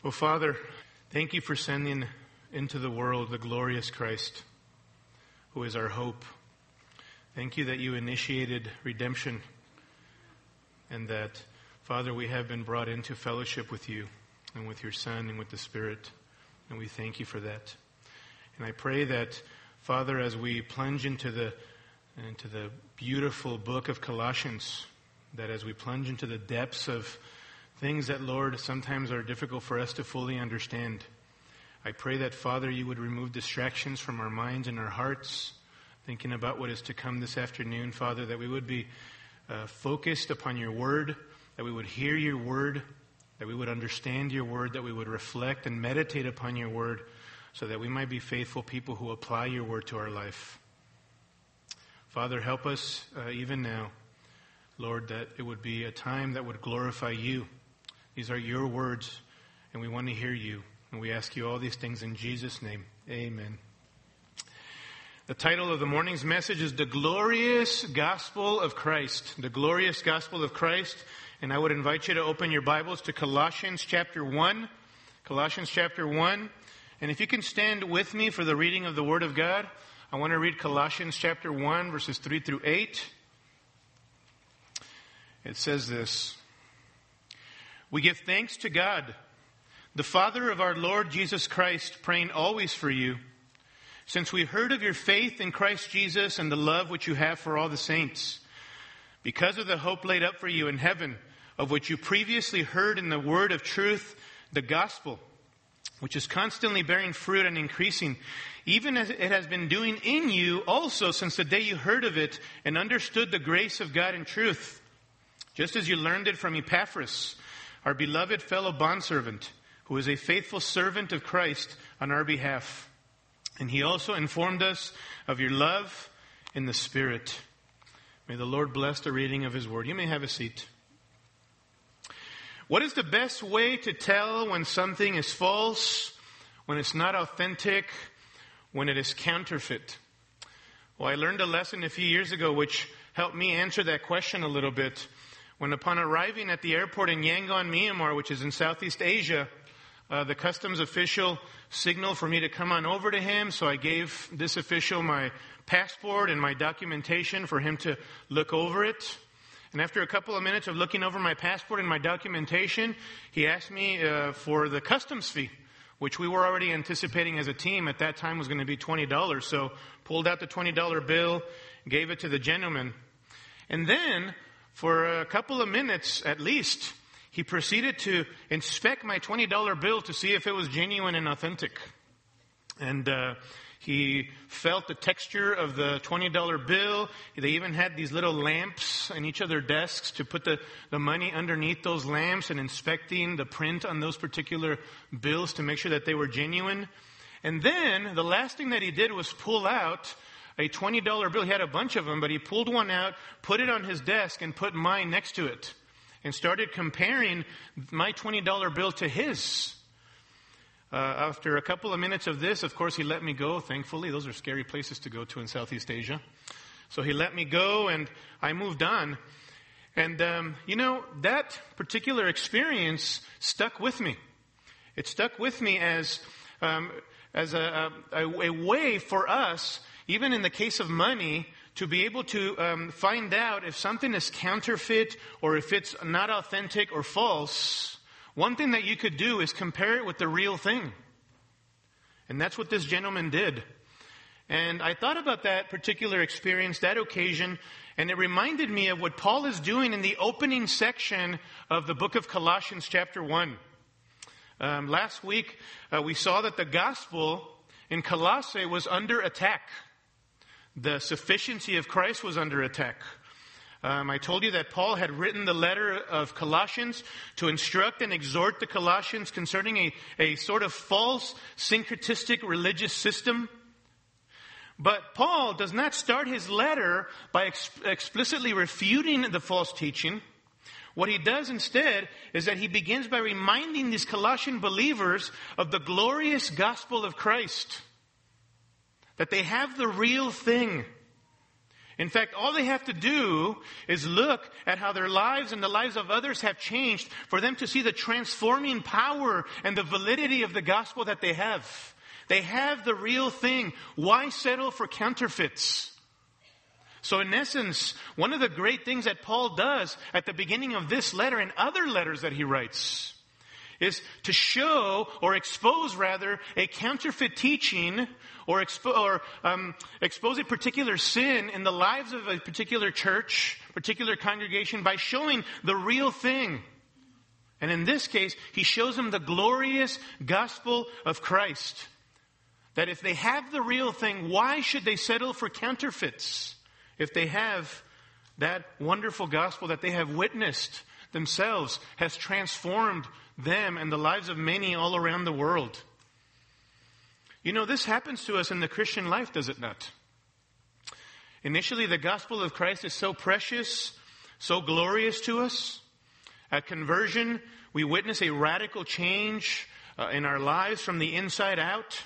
Well, Father, thank you for sending into the world the glorious Christ, who is our hope. Thank you that you initiated redemption and that, Father, we have been brought into fellowship with you and with your Son and with the Spirit. And we thank you for that. And I pray that, Father, as we plunge into the, into the beautiful book of Colossians, that as we plunge into the depths of things that, Lord, sometimes are difficult for us to fully understand. I pray that, Father, you would remove distractions from our minds and our hearts, thinking about what is to come this afternoon, Father, that we would be uh, focused upon your word, that we would hear your word, that we would understand your word, that we would reflect and meditate upon your word, so that we might be faithful people who apply your word to our life. Father, help us uh, even now, Lord, that it would be a time that would glorify you these are your words, and we want to hear you. And we ask you all these things in Jesus' name. Amen. The title of the morning's message is The Glorious Gospel of Christ. The Glorious Gospel of Christ. And I would invite you to open your Bibles to Colossians chapter 1. Colossians chapter 1. And if you can stand with me for the reading of the Word of God, I want to read Colossians chapter 1, verses 3 through 8. It says this. We give thanks to God, the Father of our Lord Jesus Christ, praying always for you, since we heard of your faith in Christ Jesus and the love which you have for all the saints, because of the hope laid up for you in heaven, of which you previously heard in the word of truth, the gospel, which is constantly bearing fruit and increasing, even as it has been doing in you also since the day you heard of it and understood the grace of God in truth, just as you learned it from Epaphras our beloved fellow bondservant, who is a faithful servant of Christ on our behalf. And he also informed us of your love in the Spirit. May the Lord bless the reading of his word. You may have a seat. What is the best way to tell when something is false, when it's not authentic, when it is counterfeit? Well, I learned a lesson a few years ago which helped me answer that question a little bit when upon arriving at the airport in Yangon, Myanmar, which is in Southeast Asia, uh, the customs official signaled for me to come on over to him, so I gave this official my passport and my documentation for him to look over it. And after a couple of minutes of looking over my passport and my documentation, he asked me uh, for the customs fee, which we were already anticipating as a team at that time was going to be $20. So pulled out the $20 bill, gave it to the gentleman. And then for a couple of minutes at least, he proceeded to inspect my $20 bill to see if it was genuine and authentic. And uh, he felt the texture of the $20 bill. They even had these little lamps in each of their desks to put the, the money underneath those lamps and inspecting the print on those particular bills to make sure that they were genuine. And then the last thing that he did was pull out a $20 bill. He had a bunch of them, but he pulled one out, put it on his desk, and put mine next to it. And started comparing my $20 bill to his. Uh, after a couple of minutes of this, of course, he let me go, thankfully. Those are scary places to go to in Southeast Asia. So he let me go, and I moved on. And, um, you know, that particular experience stuck with me. It stuck with me as, um, as a, a, a, way for us even in the case of money, to be able to um, find out if something is counterfeit or if it's not authentic or false, one thing that you could do is compare it with the real thing. And that's what this gentleman did. And I thought about that particular experience, that occasion, and it reminded me of what Paul is doing in the opening section of the book of Colossians, chapter 1. Um, last week, uh, we saw that the gospel in Colossae was under attack the sufficiency of Christ was under attack. Um, I told you that Paul had written the letter of Colossians to instruct and exhort the Colossians concerning a, a sort of false syncretistic religious system. But Paul does not start his letter by ex- explicitly refuting the false teaching. What he does instead is that he begins by reminding these Colossian believers of the glorious gospel of Christ that they have the real thing. In fact, all they have to do is look at how their lives and the lives of others have changed for them to see the transforming power and the validity of the gospel that they have. They have the real thing. Why settle for counterfeits? So in essence, one of the great things that Paul does at the beginning of this letter and other letters that he writes is to show or expose rather a counterfeit teaching or, expo- or um, expose a particular sin in the lives of a particular church, particular congregation by showing the real thing. And in this case, he shows them the glorious gospel of Christ. That if they have the real thing, why should they settle for counterfeits? If they have that wonderful gospel that they have witnessed themselves has transformed them and the lives of many all around the world. You know, this happens to us in the Christian life, does it not? Initially, the gospel of Christ is so precious, so glorious to us. At conversion, we witness a radical change uh, in our lives from the inside out.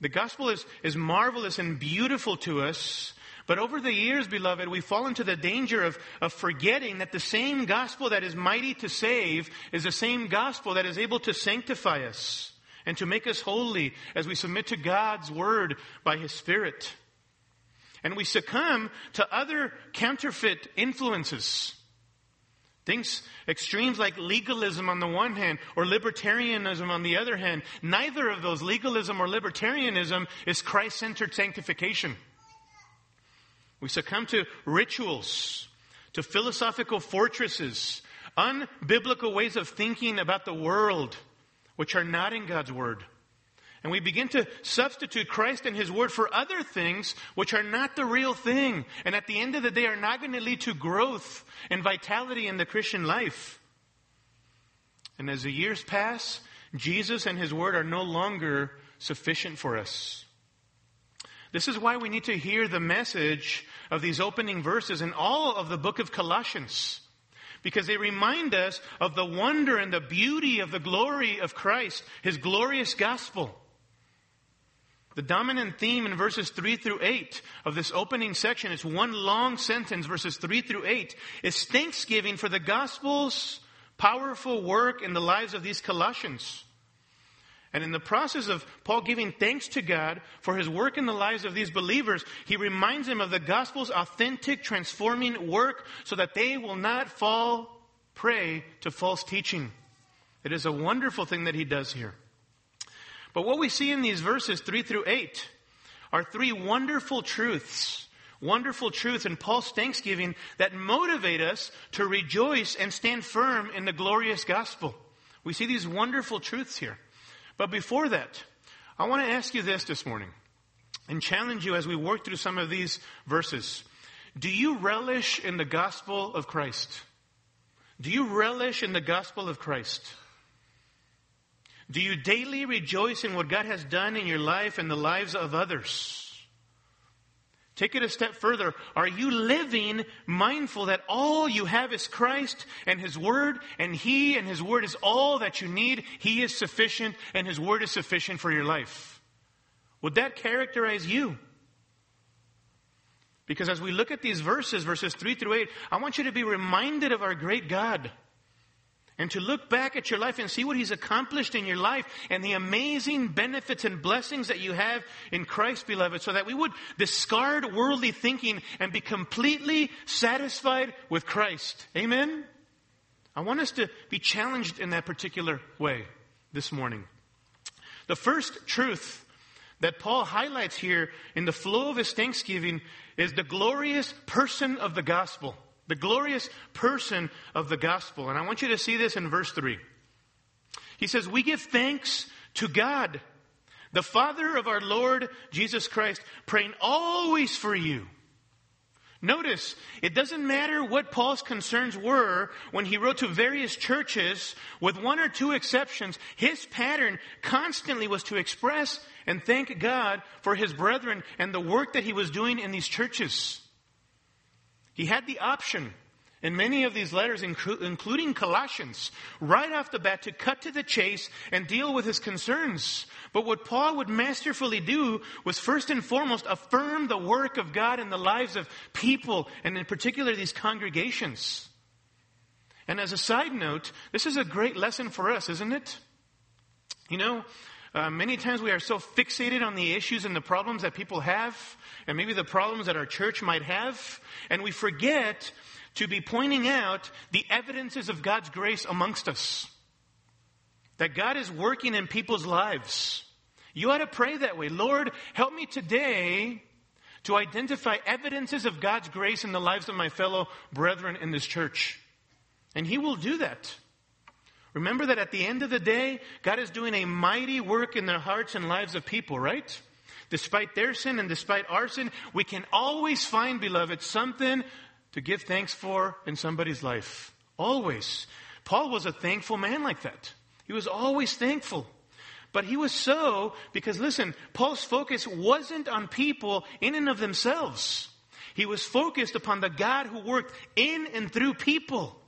The gospel is, is marvelous and beautiful to us. But over the years, beloved, we fall into the danger of, of forgetting that the same gospel that is mighty to save is the same gospel that is able to sanctify us and to make us holy as we submit to God's word by His Spirit. And we succumb to other counterfeit influences. Things, extremes like legalism on the one hand or libertarianism on the other hand. Neither of those, legalism or libertarianism, is Christ centered sanctification. We succumb to rituals, to philosophical fortresses, unbiblical ways of thinking about the world which are not in God's Word. And we begin to substitute Christ and His Word for other things which are not the real thing. And at the end of the day are not going to lead to growth and vitality in the Christian life. And as the years pass, Jesus and His Word are no longer sufficient for us. This is why we need to hear the message of these opening verses in all of the book of Colossians because they remind us of the wonder and the beauty of the glory of Christ, His glorious gospel. The dominant theme in verses 3 through 8 of this opening section, it's one long sentence, verses 3 through 8, is thanksgiving for the gospel's powerful work in the lives of these Colossians. And in the process of Paul giving thanks to God for his work in the lives of these believers, he reminds them of the gospel's authentic transforming work so that they will not fall prey to false teaching. It is a wonderful thing that he does here. But what we see in these verses 3 through 8 are three wonderful truths, wonderful truths in Paul's thanksgiving that motivate us to rejoice and stand firm in the glorious gospel. We see these wonderful truths here. But before that, I want to ask you this this morning and challenge you as we work through some of these verses. Do you relish in the gospel of Christ? Do you relish in the gospel of Christ? Do you daily rejoice in what God has done in your life and the lives of others? Take it a step further. Are you living mindful that all you have is Christ and His Word, and He and His Word is all that you need? He is sufficient, and His Word is sufficient for your life. Would that characterize you? Because as we look at these verses, verses 3 through 8, I want you to be reminded of our great God and to look back at your life and see what He's accomplished in your life and the amazing benefits and blessings that you have in Christ, beloved, so that we would discard worldly thinking and be completely satisfied with Christ. Amen? I want us to be challenged in that particular way this morning. The first truth that Paul highlights here in the flow of his thanksgiving is the glorious person of the gospel the glorious person of the gospel. And I want you to see this in verse 3. He says, We give thanks to God, the Father of our Lord Jesus Christ, praying always for you. Notice, it doesn't matter what Paul's concerns were when he wrote to various churches, with one or two exceptions, his pattern constantly was to express and thank God for his brethren and the work that he was doing in these churches. He had the option, in many of these letters, including Colossians, right off the bat to cut to the chase and deal with his concerns. But what Paul would masterfully do was first and foremost affirm the work of God in the lives of people, and in particular these congregations. And as a side note, this is a great lesson for us, isn't it? You know, uh, many times we are so fixated on the issues and the problems that people have, and maybe the problems that our church might have, and we forget to be pointing out the evidences of God's grace amongst us. That God is working in people's lives. You ought to pray that way. Lord, help me today to identify evidences of God's grace in the lives of my fellow brethren in this church. And He will do that. Remember that at the end of the day, God is doing a mighty work in the hearts and lives of people, right? Despite their sin and despite our sin, we can always find, beloved, something to give thanks for in somebody's life. Always. Paul was a thankful man like that. He was always thankful. But he was so because, listen, Paul's focus wasn't on people in and of themselves. He was focused upon the God who worked in and through people.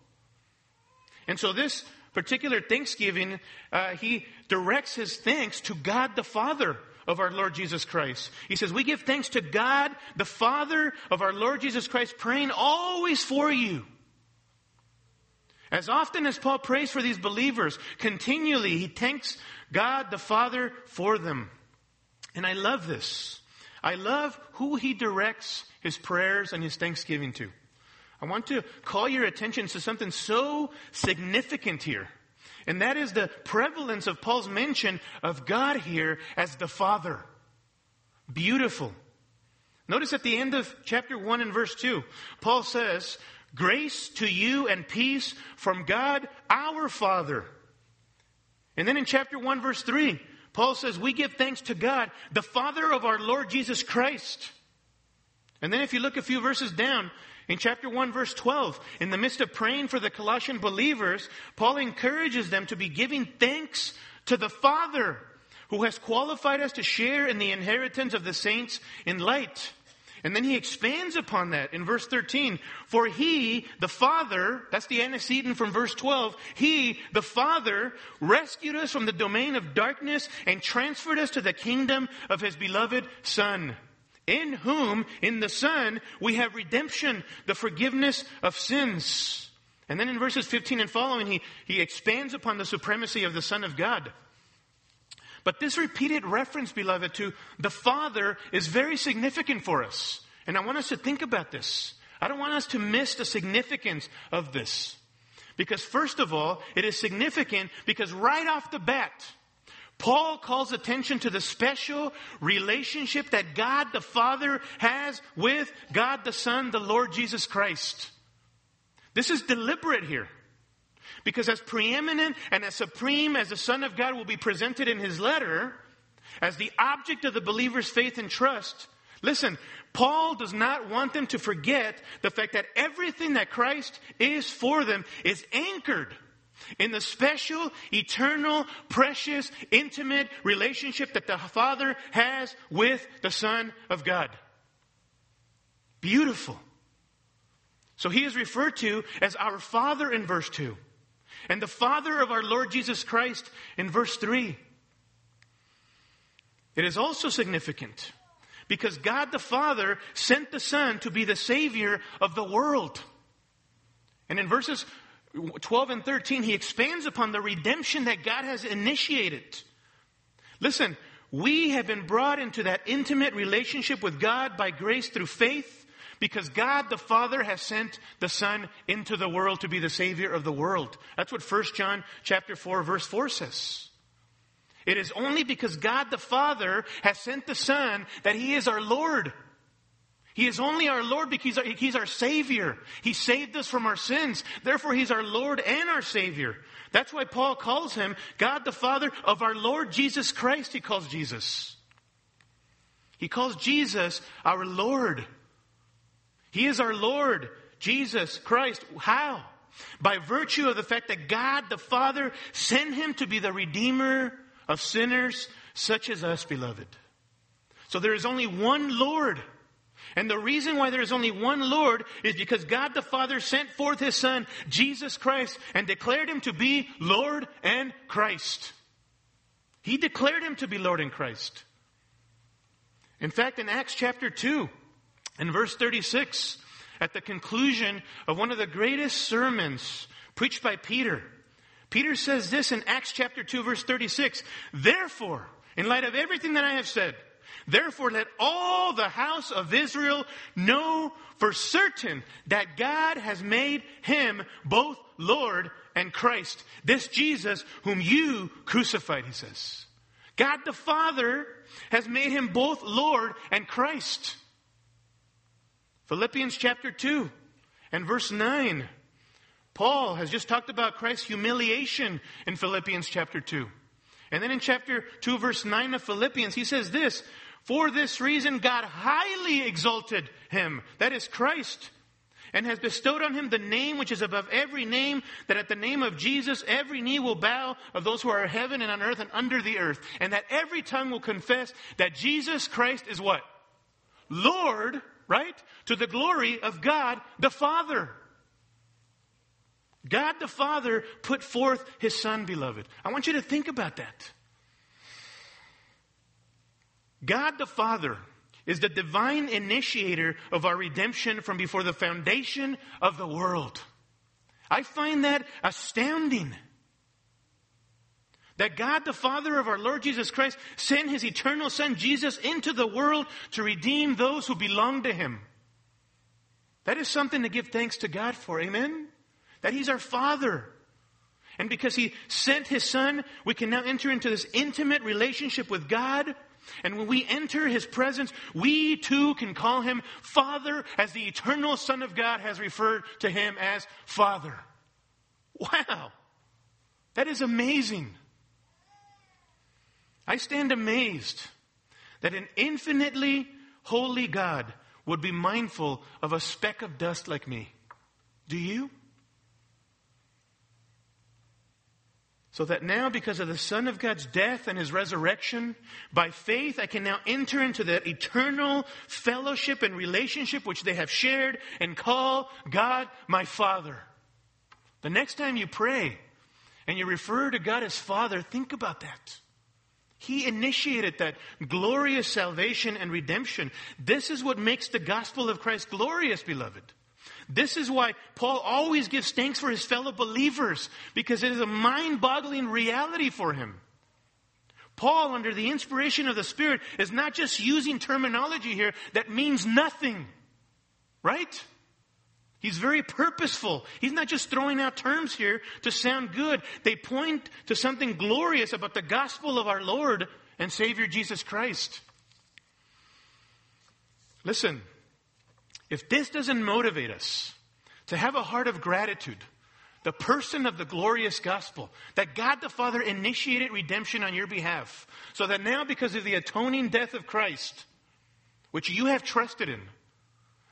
And so, this particular Thanksgiving, uh, he directs his thanks to God the Father of our Lord Jesus Christ. He says, We give thanks to God, the Father of our Lord Jesus Christ, praying always for you. As often as Paul prays for these believers, continually he thanks God the Father for them. And I love this. I love who he directs his prayers and his thanksgiving to. I want to call your attention to something so significant here. And that is the prevalence of Paul's mention of God here as the Father. Beautiful. Notice at the end of chapter 1 and verse 2, Paul says, Grace to you and peace from God our Father. And then in chapter 1 verse 3, Paul says, We give thanks to God, the Father of our Lord Jesus Christ. And then if you look a few verses down, in chapter 1 verse 12, in the midst of praying for the Colossian believers, Paul encourages them to be giving thanks to the Father who has qualified us to share in the inheritance of the saints in light. And then he expands upon that in verse 13. For he, the Father, that's the antecedent from verse 12, he, the Father, rescued us from the domain of darkness and transferred us to the kingdom of his beloved Son in whom, in the Son, we have redemption, the forgiveness of sins. And then in verses 15 and following, he, he expands upon the supremacy of the Son of God. But this repeated reference, beloved, to the Father is very significant for us. And I want us to think about this. I don't want us to miss the significance of this. Because first of all, it is significant because right off the bat, Paul calls attention to the special relationship that God the Father has with God the Son, the Lord Jesus Christ. This is deliberate here. Because as preeminent and as supreme as the Son of God will be presented in his letter, as the object of the believer's faith and trust, listen, Paul does not want them to forget the fact that everything that Christ is for them is anchored in the special, eternal, precious, intimate relationship that the Father has with the Son of God. Beautiful. So he is referred to as our Father in verse 2, and the Father of our Lord Jesus Christ in verse 3. It is also significant because God the Father sent the Son to be the Savior of the world. And in verses 12 and 13, he expands upon the redemption that God has initiated. Listen, we have been brought into that intimate relationship with God by grace through faith because God the Father has sent the Son into the world to be the Savior of the world. That's what 1 John chapter 4 verse 4 says. It is only because God the Father has sent the Son that He is our Lord. He is only our Lord because He's our Savior. He saved us from our sins. Therefore, He's our Lord and our Savior. That's why Paul calls Him God the Father of our Lord Jesus Christ, He calls Jesus. He calls Jesus our Lord. He is our Lord, Jesus Christ. How? By virtue of the fact that God the Father sent Him to be the Redeemer of sinners such as us, beloved. So there is only one Lord. And the reason why there is only one Lord is because God the Father sent forth His Son, Jesus Christ, and declared Him to be Lord and Christ. He declared Him to be Lord and Christ. In fact, in Acts chapter 2, in verse 36, at the conclusion of one of the greatest sermons preached by Peter, Peter says this in Acts chapter 2, verse 36 Therefore, in light of everything that I have said, Therefore, let all the house of Israel know for certain that God has made him both Lord and Christ. This Jesus whom you crucified, he says. God the Father has made him both Lord and Christ. Philippians chapter 2 and verse 9. Paul has just talked about Christ's humiliation in Philippians chapter 2. And then in chapter 2, verse 9 of Philippians, he says this For this reason, God highly exalted him, that is Christ, and has bestowed on him the name which is above every name, that at the name of Jesus every knee will bow of those who are in heaven and on earth and under the earth, and that every tongue will confess that Jesus Christ is what? Lord, right? To the glory of God the Father. God the Father put forth his Son, beloved. I want you to think about that. God the Father is the divine initiator of our redemption from before the foundation of the world. I find that astounding. That God, the Father of our Lord Jesus Christ, sent His eternal Son, Jesus, into the world to redeem those who belong to Him. That is something to give thanks to God for. Amen? that He's our Father. And because He sent His Son, we can now enter into this intimate relationship with God. And when we enter His presence, we too can call Him Father, as the eternal Son of God has referred to Him as Father. Wow! That is amazing. I stand amazed that an infinitely holy God would be mindful of a speck of dust like me. Do you? So that now, because of the Son of God's death and his resurrection, by faith I can now enter into that eternal fellowship and relationship which they have shared and call God my Father. The next time you pray and you refer to God as Father, think about that. He initiated that glorious salvation and redemption. This is what makes the gospel of Christ glorious, beloved. This is why Paul always gives thanks for his fellow believers, because it is a mind boggling reality for him. Paul, under the inspiration of the Spirit, is not just using terminology here that means nothing. Right? He's very purposeful. He's not just throwing out terms here to sound good. They point to something glorious about the gospel of our Lord and Savior Jesus Christ. Listen, if this doesn't motivate us to have a heart of gratitude, the person of the glorious gospel, that God the Father initiated redemption on your behalf, so that now, because of the atoning death of Christ, which you have trusted in,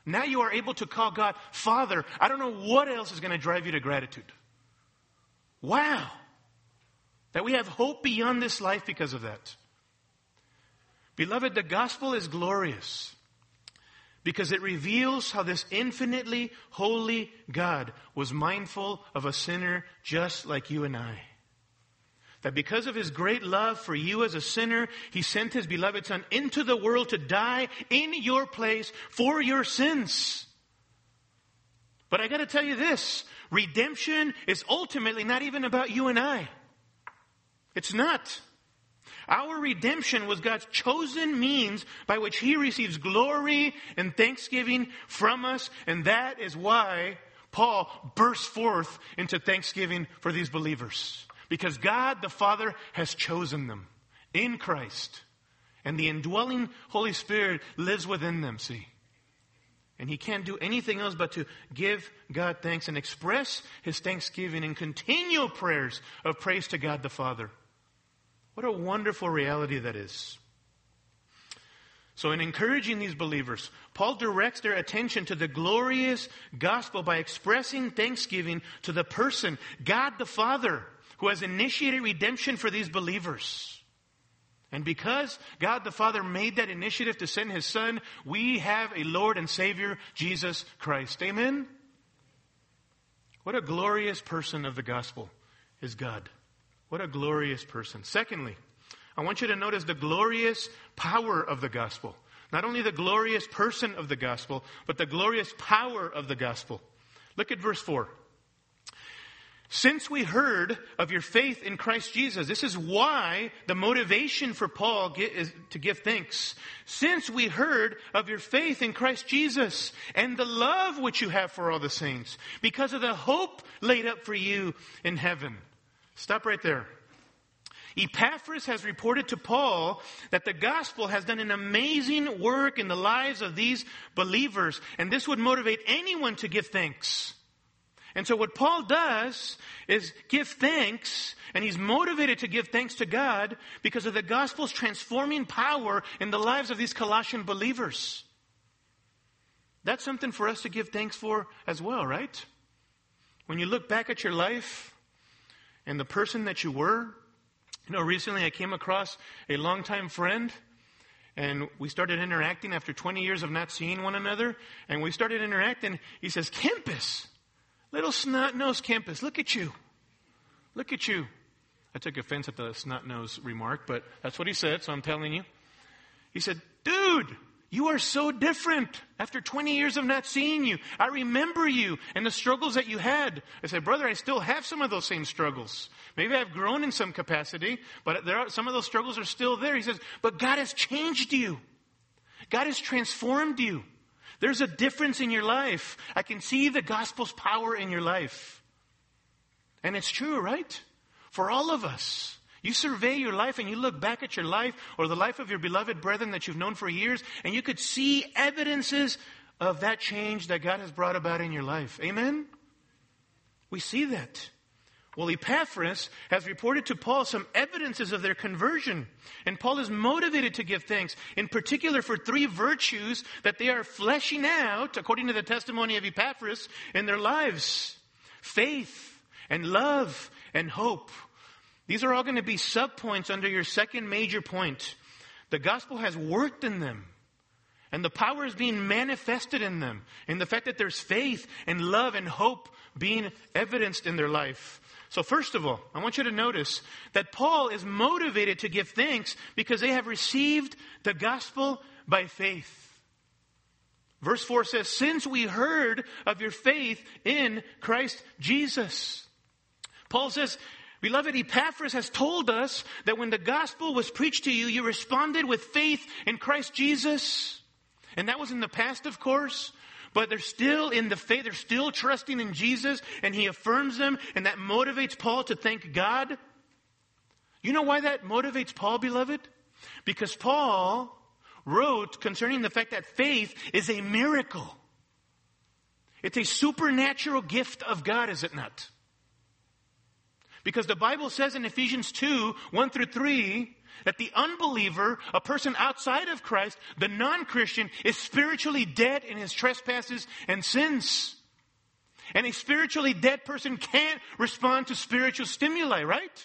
now you are able to call God Father. I don't know what else is going to drive you to gratitude. Wow. That we have hope beyond this life because of that. Beloved, the gospel is glorious because it reveals how this infinitely holy God was mindful of a sinner just like you and I. That because of his great love for you as a sinner, he sent his beloved son into the world to die in your place for your sins. But I gotta tell you this, redemption is ultimately not even about you and I. It's not. Our redemption was God's chosen means by which He receives glory and thanksgiving from us, and that is why Paul bursts forth into thanksgiving for these believers. Because God the Father has chosen them in Christ, and the indwelling Holy Spirit lives within them, see. And he can't do anything else but to give God thanks and express his thanksgiving in continual prayers of praise to God the Father. What a wonderful reality that is. So, in encouraging these believers, Paul directs their attention to the glorious gospel by expressing thanksgiving to the person, God the Father, who has initiated redemption for these believers. And because God the Father made that initiative to send His Son, we have a Lord and Savior, Jesus Christ. Amen? What a glorious person of the gospel is God. What a glorious person. Secondly, I want you to notice the glorious power of the gospel. Not only the glorious person of the gospel, but the glorious power of the gospel. Look at verse 4. Since we heard of your faith in Christ Jesus, this is why the motivation for Paul is to give thanks. Since we heard of your faith in Christ Jesus and the love which you have for all the saints, because of the hope laid up for you in heaven. Stop right there. Epaphras has reported to Paul that the gospel has done an amazing work in the lives of these believers, and this would motivate anyone to give thanks. And so what Paul does is give thanks, and he's motivated to give thanks to God because of the gospel's transforming power in the lives of these Colossian believers. That's something for us to give thanks for as well, right? When you look back at your life and the person that you were, you know, recently I came across a longtime friend and we started interacting after 20 years of not seeing one another. And we started interacting. He says, Kempis, little snot nosed Kempis, look at you. Look at you. I took offense at the snot nose remark, but that's what he said, so I'm telling you. He said, dude, you are so different after 20 years of not seeing you. I remember you and the struggles that you had. I said, brother, I still have some of those same struggles. Maybe I've grown in some capacity, but there are, some of those struggles are still there. He says, but God has changed you. God has transformed you. There's a difference in your life. I can see the gospel's power in your life. And it's true, right? For all of us. You survey your life and you look back at your life or the life of your beloved brethren that you've known for years, and you could see evidences of that change that God has brought about in your life. Amen? We see that. Well, Epaphras has reported to Paul some evidences of their conversion. And Paul is motivated to give thanks, in particular for three virtues that they are fleshing out, according to the testimony of Epaphras, in their lives faith and love and hope. These are all going to be subpoints under your second major point. The gospel has worked in them. And the power is being manifested in them. In the fact that there's faith and love and hope being evidenced in their life. So, first of all, I want you to notice that Paul is motivated to give thanks because they have received the gospel by faith. Verse 4 says, Since we heard of your faith in Christ Jesus. Paul says, Beloved, Epaphras has told us that when the gospel was preached to you, you responded with faith in Christ Jesus. And that was in the past, of course. But they're still in the faith, they're still trusting in Jesus, and he affirms them, and that motivates Paul to thank God. You know why that motivates Paul, beloved? Because Paul wrote concerning the fact that faith is a miracle. It's a supernatural gift of God, is it not? Because the Bible says in Ephesians 2, 1 through 3, that the unbeliever, a person outside of Christ, the non-Christian, is spiritually dead in his trespasses and sins. And a spiritually dead person can't respond to spiritual stimuli, right?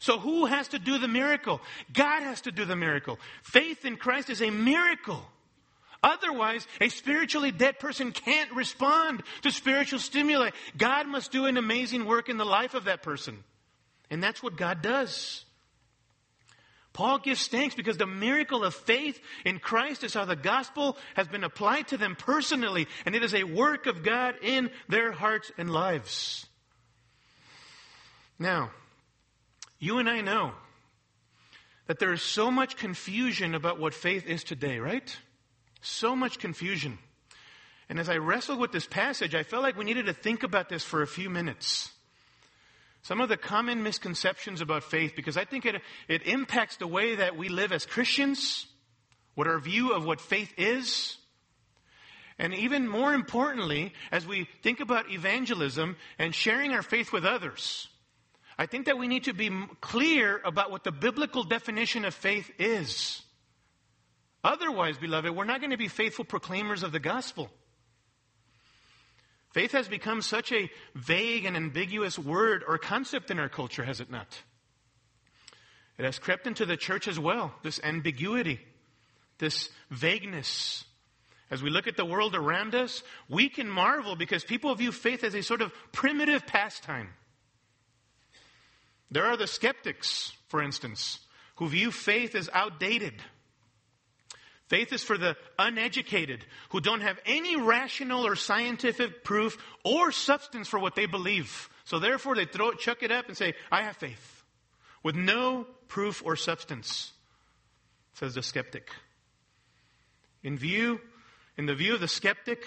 So who has to do the miracle? God has to do the miracle. Faith in Christ is a miracle. Otherwise, a spiritually dead person can't respond to spiritual stimuli. God must do an amazing work in the life of that person. And that's what God does. Paul gives thanks because the miracle of faith in Christ is how the gospel has been applied to them personally, and it is a work of God in their hearts and lives. Now, you and I know that there is so much confusion about what faith is today, right? So much confusion. And as I wrestled with this passage, I felt like we needed to think about this for a few minutes. Some of the common misconceptions about faith, because I think it, it impacts the way that we live as Christians, what our view of what faith is. And even more importantly, as we think about evangelism and sharing our faith with others, I think that we need to be clear about what the biblical definition of faith is. Otherwise, beloved, we're not going to be faithful proclaimers of the gospel. Faith has become such a vague and ambiguous word or concept in our culture, has it not? It has crept into the church as well, this ambiguity, this vagueness. As we look at the world around us, we can marvel because people view faith as a sort of primitive pastime. There are the skeptics, for instance, who view faith as outdated. Faith is for the uneducated who don't have any rational or scientific proof or substance for what they believe. So therefore they throw it, chuck it up and say, I have faith. With no proof or substance, says the skeptic. In view, in the view of the skeptic,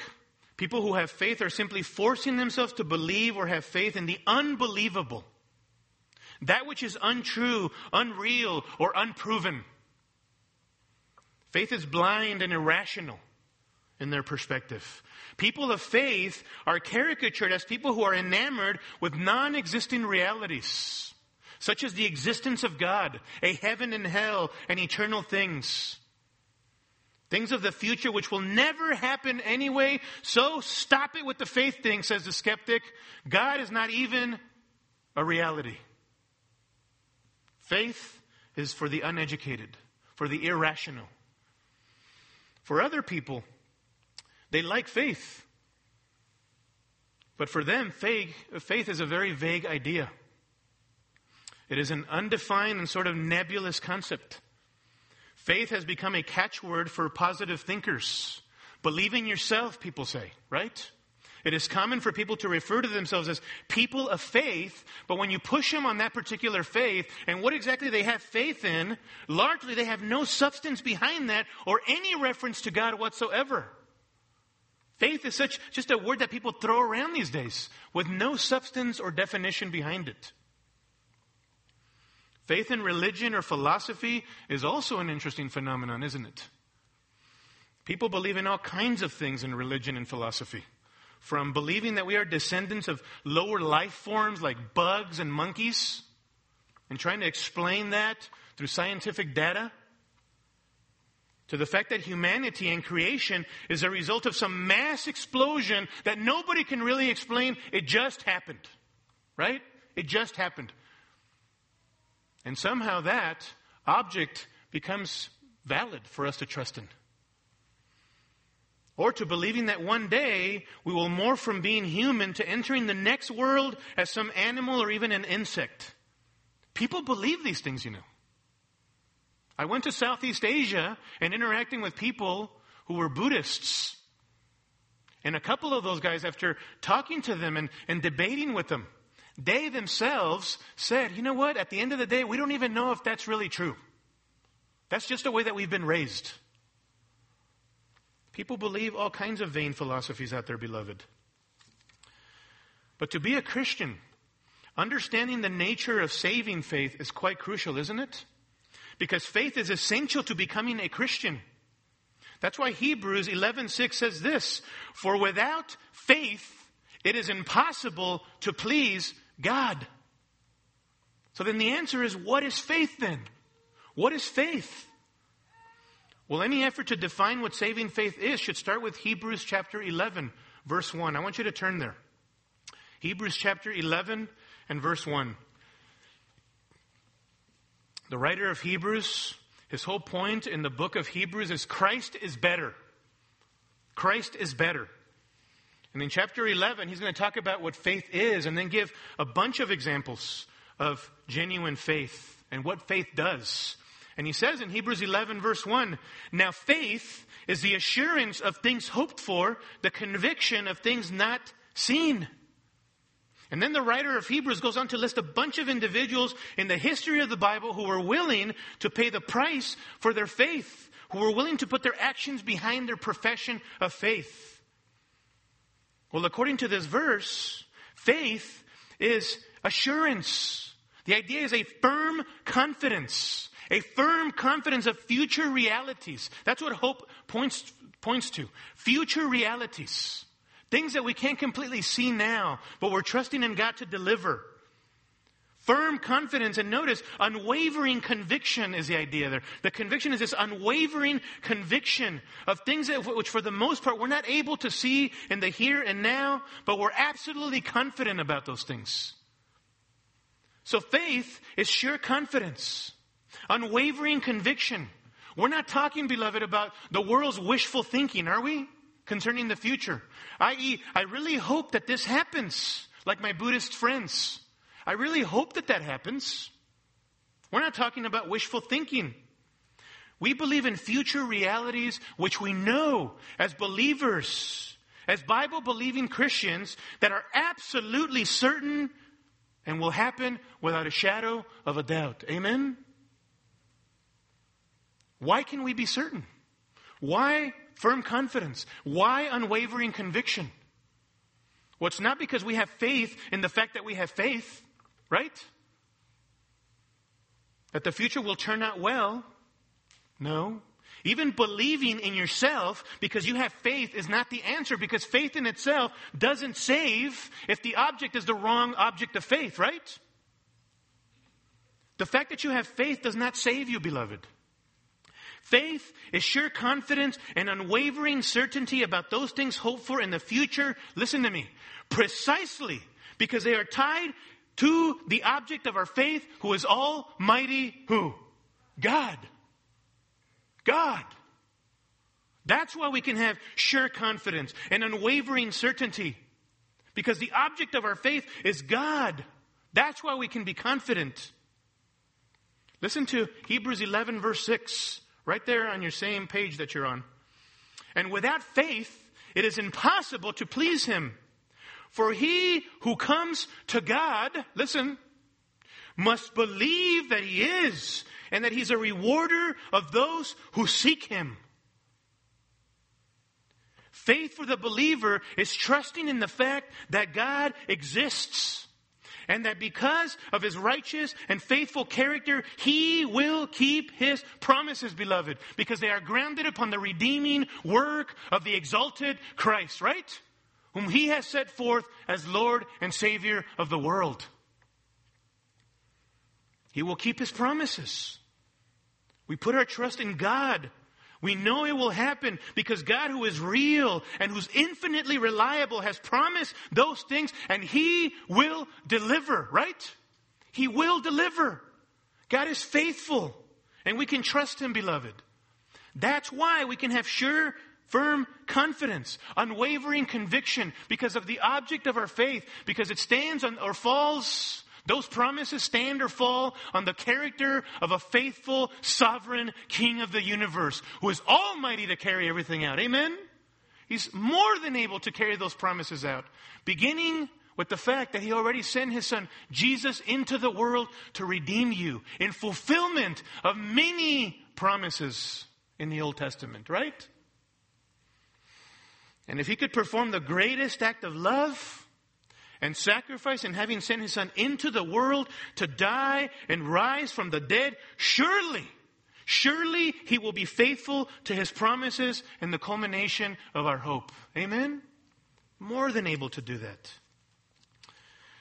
people who have faith are simply forcing themselves to believe or have faith in the unbelievable. That which is untrue, unreal, or unproven. Faith is blind and irrational in their perspective. People of faith are caricatured as people who are enamored with non existing realities, such as the existence of God, a heaven and hell, and eternal things. Things of the future which will never happen anyway, so stop it with the faith thing, says the skeptic. God is not even a reality. Faith is for the uneducated, for the irrational. For other people, they like faith. But for them, faith, is a very vague idea. It is an undefined and sort of nebulous concept. Faith has become a catchword for positive thinkers. Believing yourself, people say, right? It is common for people to refer to themselves as people of faith, but when you push them on that particular faith and what exactly they have faith in, largely they have no substance behind that or any reference to God whatsoever. Faith is such just a word that people throw around these days with no substance or definition behind it. Faith in religion or philosophy is also an interesting phenomenon, isn't it? People believe in all kinds of things in religion and philosophy from believing that we are descendants of lower life forms like bugs and monkeys and trying to explain that through scientific data to the fact that humanity and creation is a result of some mass explosion that nobody can really explain. It just happened. Right? It just happened. And somehow that object becomes valid for us to trust in or to believing that one day we will morph from being human to entering the next world as some animal or even an insect. People believe these things, you know. I went to Southeast Asia and interacting with people who were Buddhists. And a couple of those guys, after talking to them and, and debating with them, they themselves said, you know what, at the end of the day, we don't even know if that's really true. That's just the way that we've been raised. People believe all kinds of vain philosophies out there, beloved. But to be a Christian, understanding the nature of saving faith is quite crucial, isn't it? Because faith is essential to becoming a Christian. That's why Hebrews 11:6 says this, "For without faith it is impossible to please God." So then the answer is what is faith then? What is faith? Well, any effort to define what saving faith is should start with Hebrews chapter 11, verse 1. I want you to turn there. Hebrews chapter 11 and verse 1. The writer of Hebrews, his whole point in the book of Hebrews is Christ is better. Christ is better. And in chapter 11, he's going to talk about what faith is and then give a bunch of examples of genuine faith and what faith does. And he says in Hebrews 11 verse 1, now faith is the assurance of things hoped for, the conviction of things not seen. And then the writer of Hebrews goes on to list a bunch of individuals in the history of the Bible who were willing to pay the price for their faith, who were willing to put their actions behind their profession of faith. Well, according to this verse, faith is assurance. The idea is a firm confidence a firm confidence of future realities. That's what hope points, points to. Future realities. Things that we can't completely see now, but we're trusting in God to deliver. Firm confidence, and notice, unwavering conviction is the idea there. The conviction is this unwavering conviction of things that, which, for the most part, we're not able to see in the here and now, but we're absolutely confident about those things. So faith is sure confidence. Unwavering conviction. We're not talking, beloved, about the world's wishful thinking, are we? Concerning the future. I.e., I really hope that this happens, like my Buddhist friends. I really hope that that happens. We're not talking about wishful thinking. We believe in future realities which we know as believers, as Bible believing Christians, that are absolutely certain and will happen without a shadow of a doubt. Amen? Why can we be certain? Why firm confidence? Why unwavering conviction? Well, it's not because we have faith in the fact that we have faith, right? That the future will turn out well. No. Even believing in yourself because you have faith is not the answer because faith in itself doesn't save if the object is the wrong object of faith, right? The fact that you have faith does not save you, beloved. Faith is sure confidence and unwavering certainty about those things hoped for in the future. Listen to me. Precisely because they are tied to the object of our faith who is almighty who? God. God. That's why we can have sure confidence and unwavering certainty. Because the object of our faith is God. That's why we can be confident. Listen to Hebrews 11, verse 6, right there on your same page that you're on. And without faith, it is impossible to please Him. For he who comes to God, listen, must believe that He is and that He's a rewarder of those who seek Him. Faith for the believer is trusting in the fact that God exists and that because of his righteous and faithful character, he will keep his promises, beloved, because they are grounded upon the redeeming work of the exalted Christ, right? Whom he has set forth as Lord and Savior of the world. He will keep his promises. We put our trust in God. We know it will happen because God, who is real and who's infinitely reliable, has promised those things and He will deliver, right? He will deliver. God is faithful and we can trust Him, beloved. That's why we can have sure, firm confidence, unwavering conviction because of the object of our faith, because it stands on, or falls those promises stand or fall on the character of a faithful, sovereign King of the universe who is almighty to carry everything out. Amen? He's more than able to carry those promises out, beginning with the fact that he already sent his son Jesus into the world to redeem you in fulfillment of many promises in the Old Testament, right? And if he could perform the greatest act of love, and sacrifice and having sent his son into the world to die and rise from the dead, surely, surely he will be faithful to his promises and the culmination of our hope. Amen? More than able to do that.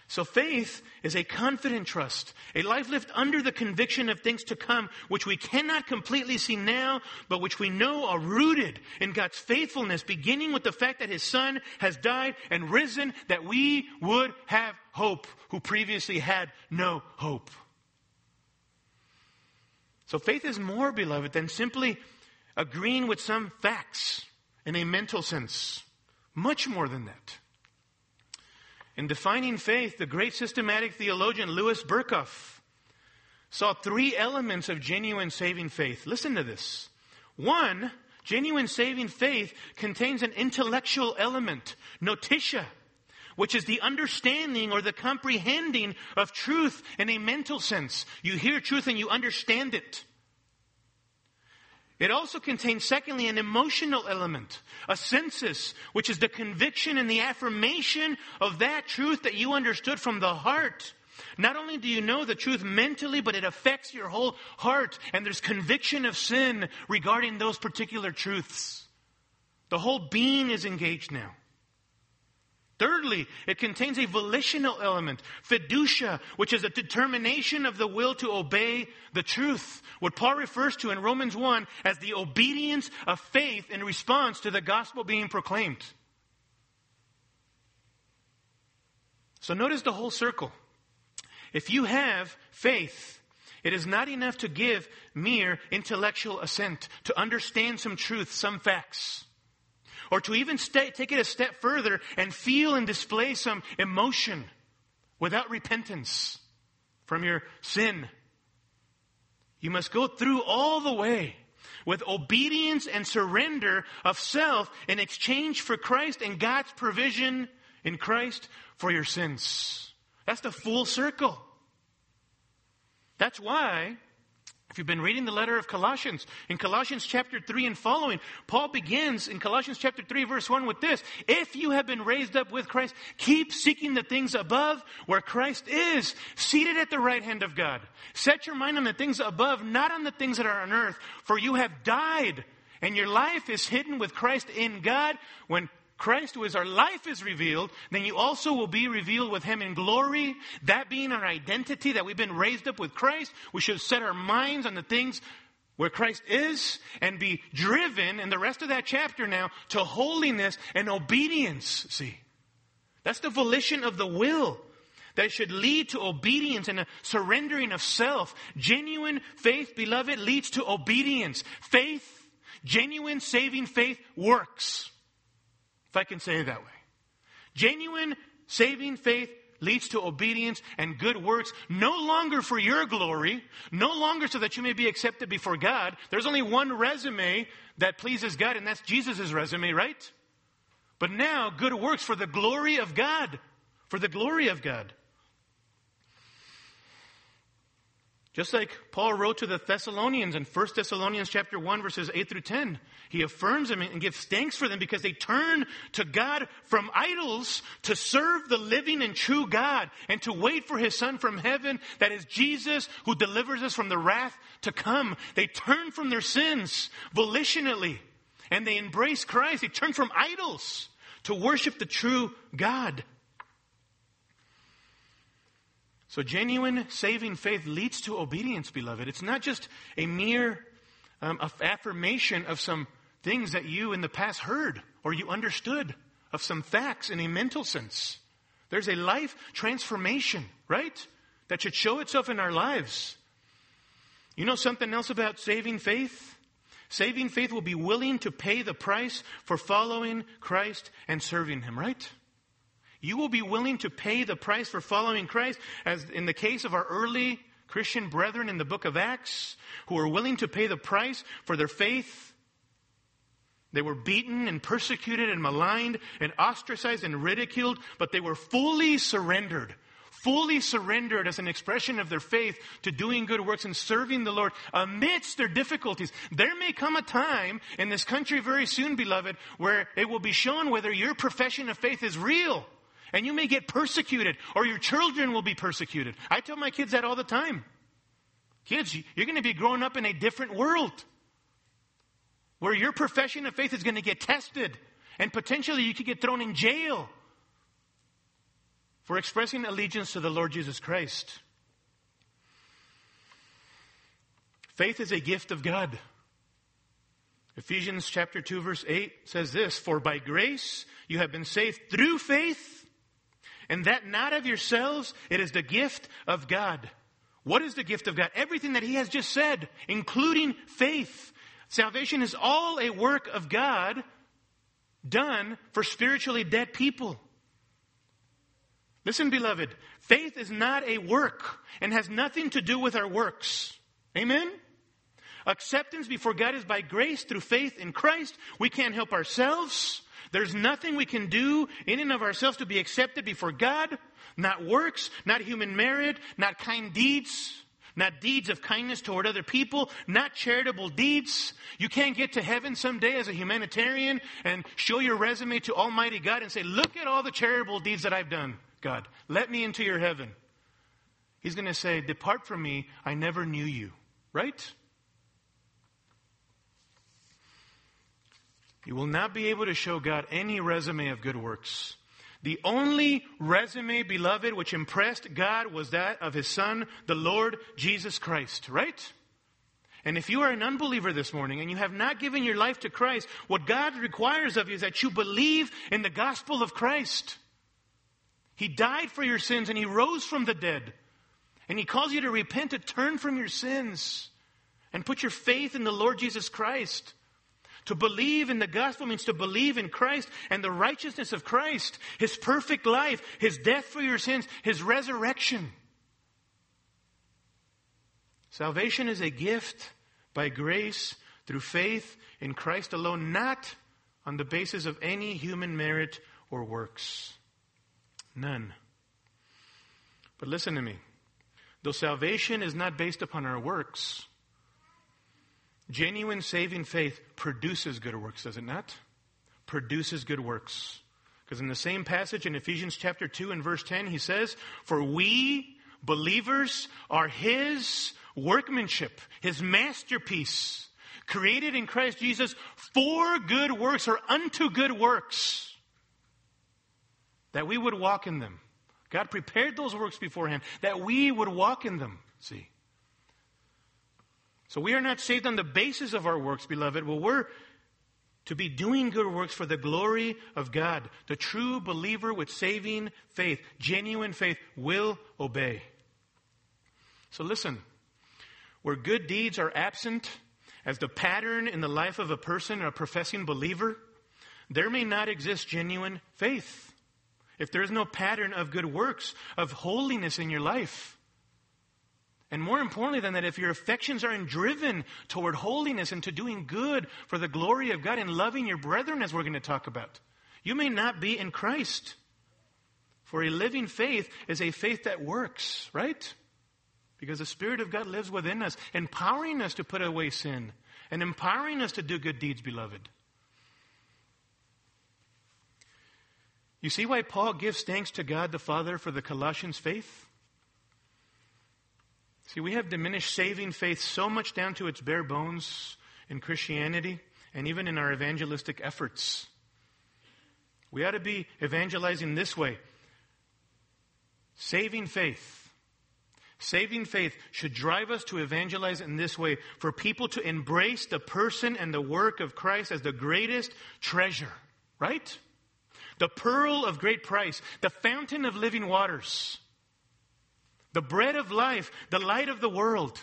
So faith is a confident trust, a life lived under the conviction of things to come, which we cannot completely see now, but which we know are rooted in God's faithfulness, beginning with the fact that His Son has died and risen, that we would have hope, who previously had no hope. So faith is more, beloved, than simply agreeing with some facts in a mental sense. Much more than that. In defining faith, the great systematic theologian Louis Berkhof saw three elements of genuine saving faith. Listen to this. One, genuine saving faith contains an intellectual element, notitia, which is the understanding or the comprehending of truth in a mental sense. You hear truth and you understand it. It also contains, secondly, an emotional element, assensus, which is the conviction and the affirmation of that truth that you understood from the heart. Not only do you know the truth mentally, but it affects your whole heart, and there's conviction of sin regarding those particular truths. The whole being is engaged now. Thirdly, it contains a volitional element, fiducia, which is a determination of the will to obey the truth. What Paul refers to in Romans 1 as the obedience of faith in response to the gospel being proclaimed. So notice the whole circle. If you have faith, It is not enough to give mere intellectual assent, to understand some truth, some facts, or to even take it a step further and feel and display some emotion without repentance from your sin. You must go through all the way with obedience and surrender of self in exchange for Christ and God's provision in Christ for your sins. That's the full circle. That's why, if you've been reading the letter of Colossians, in Colossians chapter 3 and following, Paul begins in Colossians chapter 3 verse 1 with this, If you have been raised up with Christ, keep seeking the things above where Christ is, seated at the right hand of God. Set your mind on the things above, not on the things that are on earth, for you have died and your life is hidden with Christ in God. When Christ, who is our life, is revealed, then you also will be revealed with Him in glory. That being our identity, that we've been raised up with Christ, we should set our minds on the things where Christ is and be driven in the rest of that chapter now to holiness and obedience. See, that's the volition of the will that should lead to obedience and a surrendering of self. Genuine faith, beloved, leads to obedience. Faith, genuine saving faith works if I can say it that way. Genuine saving faith leads to obedience and good works, no longer for your glory, no longer so that you may be accepted before God. There's only one resume that pleases God, and that's Jesus' resume, right? But now, good works for the glory of God. For the glory of God. Just like Paul wrote to the Thessalonians in 1 Thessalonians chapter 1 verses 8 through 10, he affirms them and gives thanks for them because they turn to God from idols to serve the living and true God and to wait for his son from heaven, that is Jesus who delivers us from the wrath to come. They turn from their sins volitionally and they embrace Christ. They turn from idols to worship the true God. So, genuine saving faith leads to obedience, beloved. It's not just a mere um, affirmation of some things that you in the past heard or you understood, of some facts in a mental sense. There's a life transformation, right? That should show itself in our lives. You know something else about saving faith? Saving faith will be willing to pay the price for following Christ and serving Him, right? You will be willing to pay the price for following Christ, as in the case of our early Christian brethren in the book of Acts, who were willing to pay the price for their faith. They were beaten and persecuted and maligned and ostracized and ridiculed, but they were fully surrendered fully surrendered as an expression of their faith to doing good works and serving the Lord amidst their difficulties. There may come a time in this country very soon, beloved, where it will be shown whether your profession of faith is real. And you may get persecuted, or your children will be persecuted. I tell my kids that all the time. Kids, you're going to be growing up in a different world where your profession of faith is going to get tested, and potentially you could get thrown in jail for expressing allegiance to the Lord Jesus Christ. Faith is a gift of God. Ephesians chapter 2 verse 8 says this, For by grace you have been saved through faith, and that not of yourselves, it is the gift of God. What is the gift of God? Everything that He has just said, including faith. Salvation is all a work of God done for spiritually dead people. Listen, beloved, faith is not a work and has nothing to do with our works. Amen? Acceptance before God is by grace through faith in Christ. We can't help ourselves. There's nothing we can do in and of ourselves to be accepted before God. Not works, not human merit, not kind deeds, not deeds of kindness toward other people, not charitable deeds. You can't get to heaven someday as a humanitarian and show your resume to Almighty God and say, look at all the charitable deeds that I've done, God. Let me into your heaven. He's going to say, depart from me. I never knew you. Right? You will not be able to show God any resume of good works. The only resume, beloved, which impressed God was that of His Son, the Lord Jesus Christ, right? And if you are an unbeliever this morning and you have not given your life to Christ, what God requires of you is that you believe in the gospel of Christ. He died for your sins and He rose from the dead. And he calls you to repent, to turn from your sins, and put your faith in the Lord Jesus Christ. To believe in the gospel means to believe in Christ and the righteousness of Christ, His perfect life, His death for your sins, His resurrection. Salvation is a gift by grace through faith in Christ alone, not on the basis of any human merit or works. None. But listen to me. Though salvation is not based upon our works, genuine saving faith produces good works, does it not? Produces good works. Because in the same passage in Ephesians chapter 2 and verse 10, he says, For we, believers, are his workmanship, his masterpiece, created in Christ Jesus for good works or unto good works, that we would walk in them. God prepared those works beforehand that we would walk in them. See? So we are not saved on the basis of our works, beloved. Well, we're to be doing good works for the glory of God. The true believer with saving faith, genuine faith, will obey. So listen, where good deeds are absent as the pattern in the life of a person, a professing believer, there may not exist genuine faith if there is no pattern of good works, of holiness in your life. And more importantly than that, if your affections are driven toward holiness and to doing good for the glory of God and loving your brethren, as we're going to talk about, you may not be in Christ. For a living faith is a faith that works, right? Because the Spirit of God lives within us, empowering us to put away sin and empowering us to do good deeds, beloved. You see why Paul gives thanks to God the Father for the Colossians' faith? See, we have diminished saving faith so much down to its bare bones in Christianity and even in our evangelistic efforts. We ought to be evangelizing this way saving faith. Saving faith should drive us to evangelize in this way for people to embrace the person and the work of Christ as the greatest treasure, right? the pearl of great price, the fountain of living waters, the bread of life, the light of the world.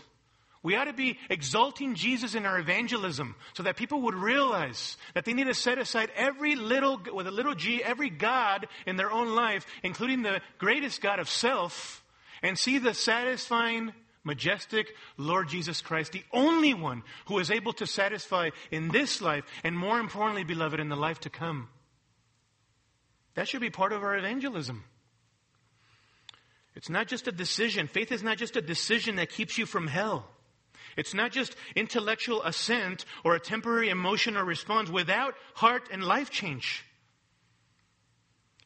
We ought to be exalting Jesus in our evangelism so that people would realize that they need to set aside every little, with a little g, every God in their own life, including the greatest God of self, and see the satisfying, majestic Lord Jesus Christ, the only one who is able to satisfy in this life, and more importantly, beloved, in the life to come. That should be part of our evangelism. It's not just a decision. Faith is not just a decision that keeps you from hell. It's not just intellectual assent or a temporary emotion or response without heart and life change.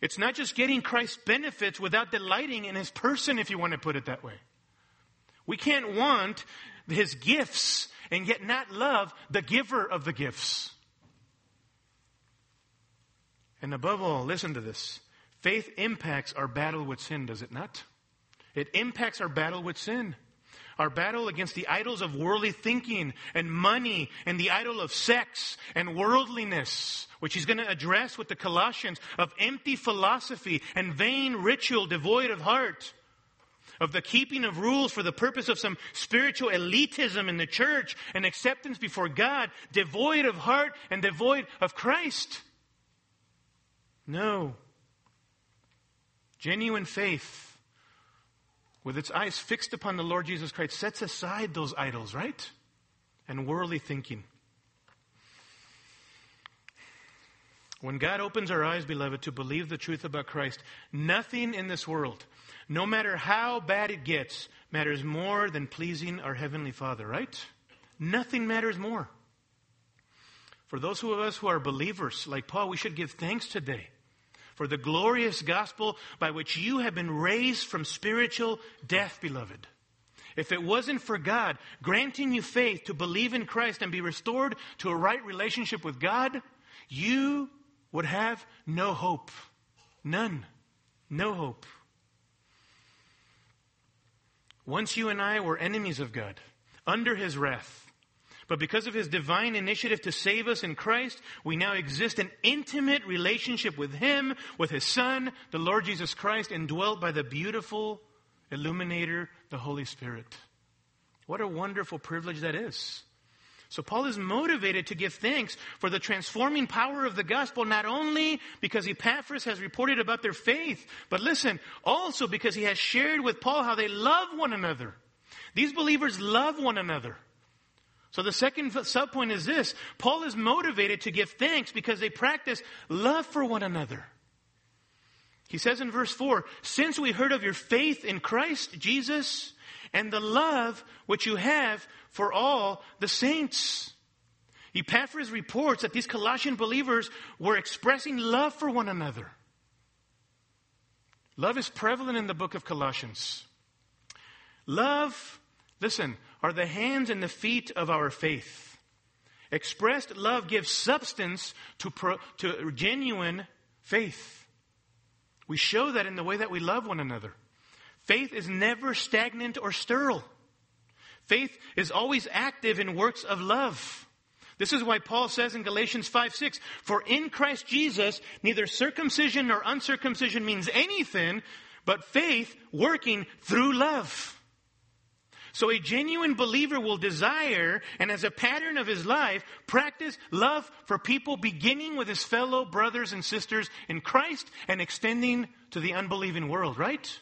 It's not just getting Christ's benefits without delighting in his person, if you want to put it that way. We can't want his gifts and yet not love the giver of the gifts. And above all, listen to this. Faith impacts our battle with sin, does it not? It impacts our battle with sin. Our battle against the idols of worldly thinking and money and the idol of sex and worldliness, which he's going to address with the Colossians, of empty philosophy and vain ritual devoid of heart, of the keeping of rules for the purpose of some spiritual elitism in the church and acceptance before God, devoid of heart and devoid of Christ. No. Genuine faith, with its eyes fixed upon the Lord Jesus Christ, sets aside those idols, right? And worldly thinking. When God opens our eyes, beloved, to believe the truth about Christ, nothing in this world, no matter how bad it gets, matters more than pleasing our Heavenly Father, right? Nothing matters more. For those of us who are believers, like Paul, we should give thanks today for the glorious gospel by which you have been raised from spiritual death, beloved. If it wasn't for God granting you faith to believe in Christ and be restored to a right relationship with God, you would have no hope. None. No hope. Once you and I were enemies of God, under his wrath. But because of his divine initiative to save us in Christ, we now exist in intimate relationship with him, with his son, the Lord Jesus Christ, indwelt by the beautiful illuminator, the Holy Spirit. What a wonderful privilege that is. So Paul is motivated to give thanks for the transforming power of the gospel, not only because Epaphras has reported about their faith, but listen, also because he has shared with Paul how they love one another. These believers love one another. So the second subpoint is this. Paul is motivated to give thanks because they practice love for one another. He says in verse 4, since we heard of your faith in Christ Jesus and the love which you have for all the saints. Epaphras reports that these Colossian believers were expressing love for one another. Love is prevalent in the book of Colossians. Love, listen, are the hands and the feet of our faith. Expressed love gives substance to, pro, to genuine faith. We show that in the way that we love one another. Faith is never stagnant or sterile. Faith is always active in works of love. This is why Paul says in Galatians 5 6, For in Christ Jesus, neither circumcision nor uncircumcision means anything, but faith working through love. So a genuine believer will desire and as a pattern of his life, practice love for people beginning with his fellow brothers and sisters in Christ and extending to the unbelieving world, right?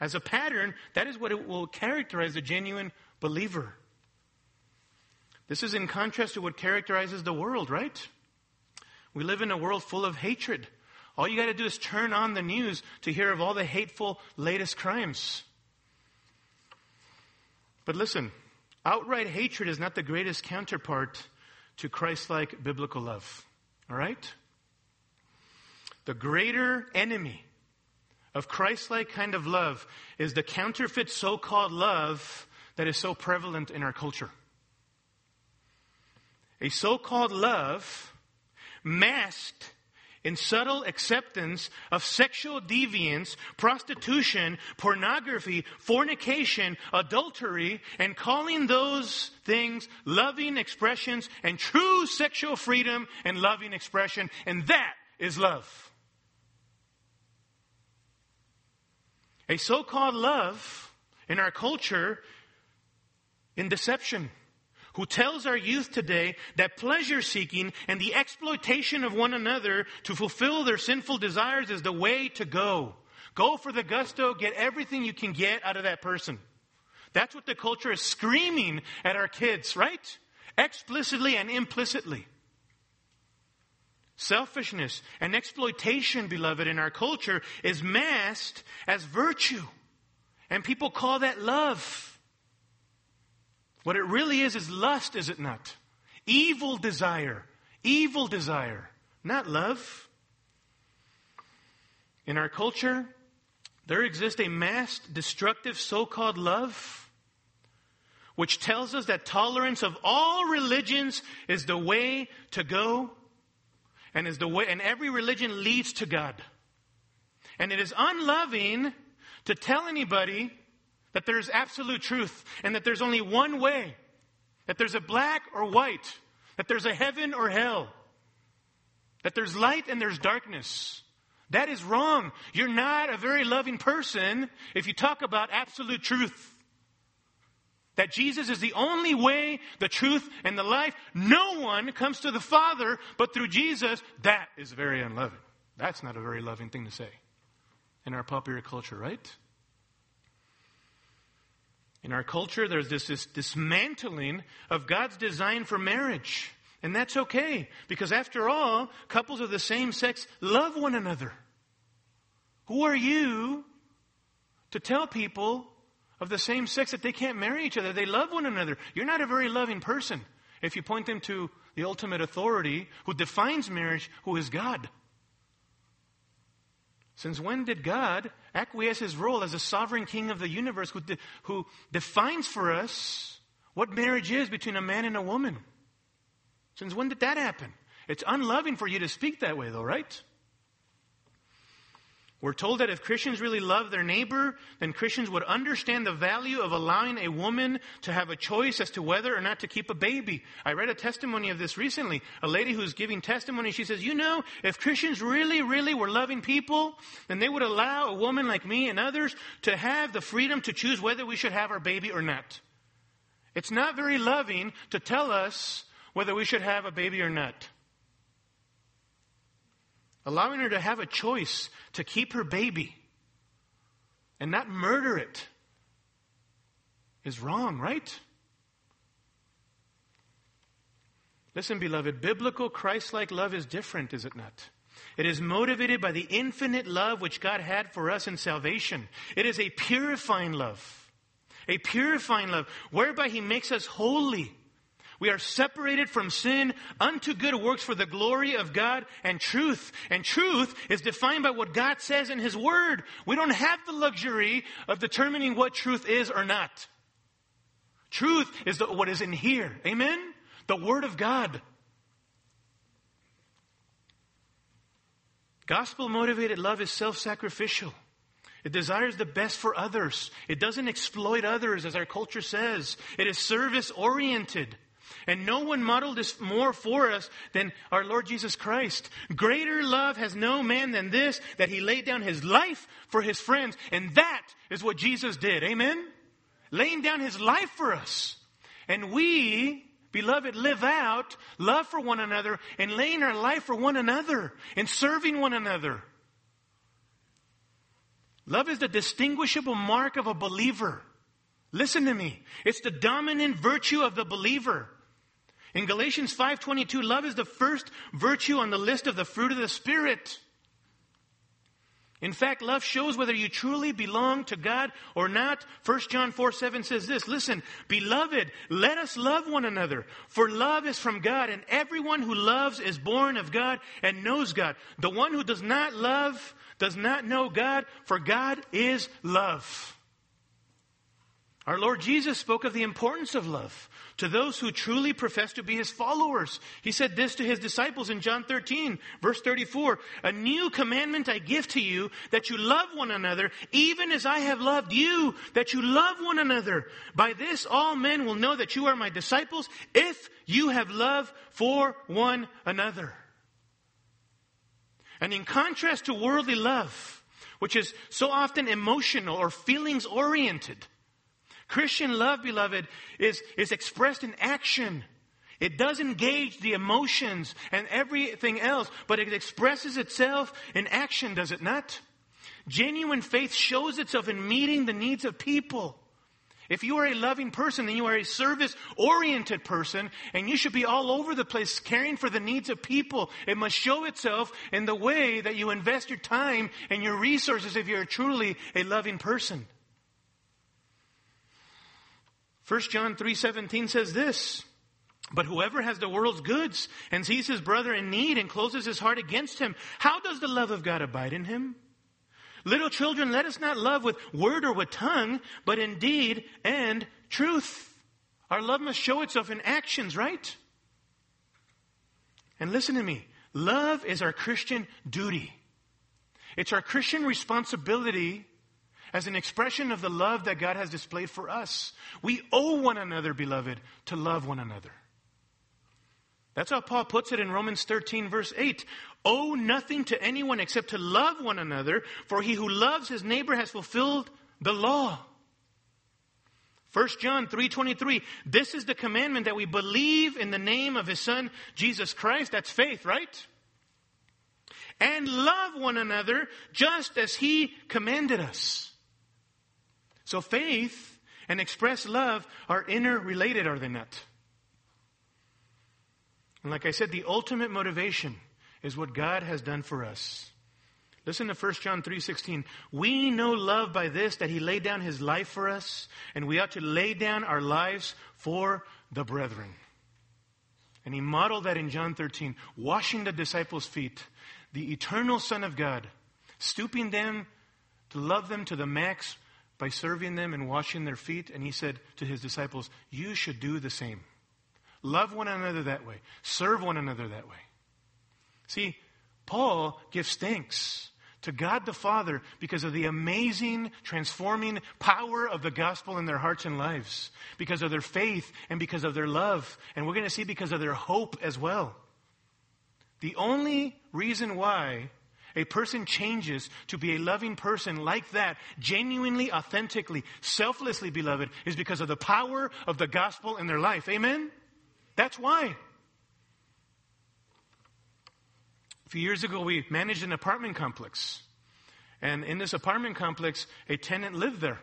As a pattern, that is what it will characterize a genuine believer. This is in contrast to what characterizes the world, right? We live in a world full of hatred. All you got to do is turn on the news to hear of all the hateful latest crimes. But listen, outright hatred is not the greatest counterpart to Christ like biblical love. All right? The greater enemy of Christ like kind of love is the counterfeit so called love that is so prevalent in our culture. A so called love masked in subtle acceptance of sexual deviance, prostitution, pornography, fornication, adultery, and calling those things loving expressions and true sexual freedom and loving expression. And that is love. a so called love in our culture in deception, who tells our youth today that pleasure seeking and the exploitation of one another to fulfill their sinful desires is the way to go. Go for the gusto, get everything you can get out of that person. That's what the culture is screaming at our kids, right? Explicitly and implicitly. Selfishness and exploitation, beloved, in our culture is masked as virtue. And people call that love. What it really is is lust, is it not? Evil desire. Evil desire, not love. In our culture, there exists a masked, destructive so called love, which tells us that tolerance of all religions is the way to go and is the way, and every religion leads to God. And it is unloving to tell anybody that there's absolute truth and that there's only one way, that there's a black or white, that there's a heaven or hell, that there's light and there's darkness. That is wrong. You're not a very loving person if you talk about absolute truth. That Jesus is the only way, the truth, and the life. No one comes to the Father but through Jesus. That is very unloving. That's not a very loving thing to say in our popular culture, right? In our culture, there's this, this dismantling of God's design for marriage. And that's okay, because after all, couples of the same sex love one another. Who are you to tell people of the same sex that they can't marry each other. They love one another. You're not a very loving person if you point them to the ultimate authority who defines marriage, who is God. Since when did God acquiesce his role as a sovereign king of the universe who, de- who defines for us what marriage is between a man and a woman? Since when did that happen? It's unloving for you to speak that way, though, right? We're told that if Christians really love their neighbor, then Christians would understand the value of allowing a woman to have a choice as to whether or not to keep a baby. I read a testimony of this recently. A lady who's giving testimony, she says, you know, if Christians really, really were loving people, then they would allow a woman like me and others to have the freedom to choose whether we should have our baby or not. It's not very loving to tell us whether we should have a baby or not. Allowing her to have a choice to keep her baby and not murder it is wrong, right? Listen, beloved, biblical Christ like love is different, is it not? It is motivated by the infinite love which God had for us in salvation. It is a purifying love, a purifying love whereby He makes us holy we are separated from sin unto good works for the glory of God and truth. And truth is defined by what God says in His Word. We don't have the luxury of determining what truth is or not. Truth is the, what is in here. Amen? The Word of God. Gospel motivated love is self sacrificial. It desires the best for others. It doesn't exploit others, as our culture says. It is service oriented. And no one modeled this more for us than our Lord Jesus Christ. Greater love has no man than this, that he laid down his life for his friends. And that is what Jesus did. Amen? Laying down his life for us. And we, beloved, live out love for one another and laying our life for one another and serving one another. Love is the distinguishable mark of a believer. Listen to me. It's the dominant virtue of the believer. In Galatians 5:22, love is the first virtue on the list of the fruit of the spirit. In fact, love shows whether you truly belong to God or not. 1 John 4 7 says this Listen, beloved, let us love one another, for love is from God, and everyone who loves is born of God and knows God. The one who does not love does not know God, for God is love. Our Lord Jesus spoke of the importance of love to those who truly profess to be his followers. He said this to his disciples in John 13, verse 34. A new commandment I give to you, that you love one another, even as I have loved you, that you love one another. By this all men will know that you are my disciples, if you have love for one another. And in contrast to worldly love, which is so often emotional or feelings oriented, Christian love, beloved, is, is expressed in action. It does engage the emotions and everything else, but it expresses itself in action, does it not? Genuine faith shows itself in meeting the needs of people. If you are a loving person, then you are a service oriented person, and you should be all over the place caring for the needs of people. It must show itself in the way that you invest your time and your resources if you're truly a loving person. 1 John 3:17 says this, but whoever has the world's goods and sees his brother in need and closes his heart against him, how does the love of God abide in him? Little children, let us not love with word or with tongue, but in deed and truth. Our love must show itself in actions, right? And listen to me. Love is our Christian duty. It's our Christian responsibility as an expression of the love that God has displayed for us. We owe one another, beloved, to love one another. That's how Paul puts it in Romans 13, verse 8. Owe nothing to anyone except to love one another, for he who loves his neighbor has fulfilled the law. 1 John 3:23 This is the commandment that we believe in the name of his son Jesus Christ that's faith right and love one another just as he commanded us so faith and express love are interrelated, are they not? And like I said, the ultimate motivation is what God has done for us. Listen to 1 John 3:16. We know love by this that he laid down his life for us, and we ought to lay down our lives for the brethren. And he modeled that in John 13, washing the disciples' feet, the eternal Son of God, stooping them to love them to the max by serving them and washing their feet. And he said to his disciples, You should do the same. Love one another that way, serve one another that way. See, Paul gives thanks to God the Father because of the amazing, transforming power of the gospel in their hearts and lives, because of their faith and because of their love. And we're going to see because of their hope as well. The only reason why a person changes to be a loving person like that, genuinely, authentically, selflessly beloved, is because of the power of the gospel in their life. Amen? That's why. A few years ago, we managed an apartment complex. And in this apartment complex, a tenant lived there.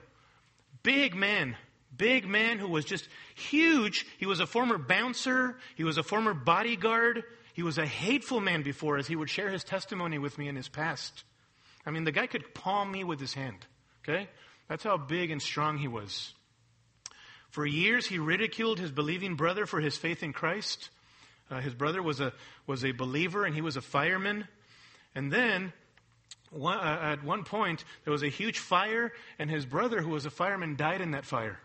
Big man, big man who was just huge. He was a former bouncer, he was a former bodyguard, he was a hateful man before, as he would share his testimony with me in his past. I mean, the guy could palm me with his hand, okay? That's how big and strong he was. For years, he ridiculed his believing brother for his faith in Christ. Uh, his brother was a, was a believer and he was a fireman. And then, one, uh, at one point, there was a huge fire, and his brother, who was a fireman, died in that fire.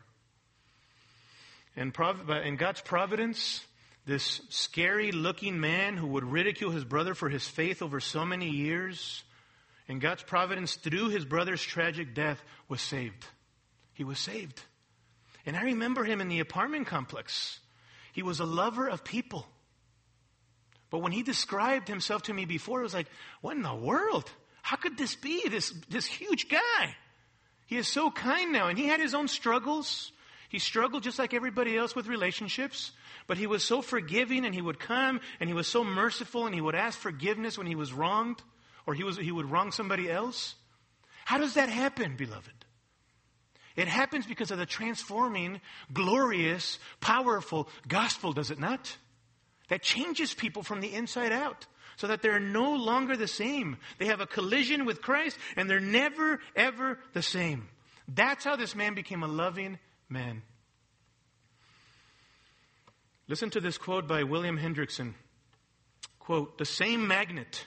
And prov- in God's providence, this scary looking man who would ridicule his brother for his faith over so many years, in God's providence, through his brother's tragic death, was saved. He was saved. And I remember him in the apartment complex. He was a lover of people. But when he described himself to me before, it was like, what in the world? How could this be? This, this huge guy. He is so kind now. And he had his own struggles. He struggled just like everybody else with relationships. But he was so forgiving and he would come and he was so merciful and he would ask forgiveness when he was wronged or he, was, he would wrong somebody else. How does that happen, beloved? It happens because of the transforming, glorious, powerful gospel, does it not? that changes people from the inside out so that they're no longer the same. They have a collision with Christ and they're never, ever the same. That's how this man became a loving man. Listen to this quote by William Hendriksen. Quote, the same magnet,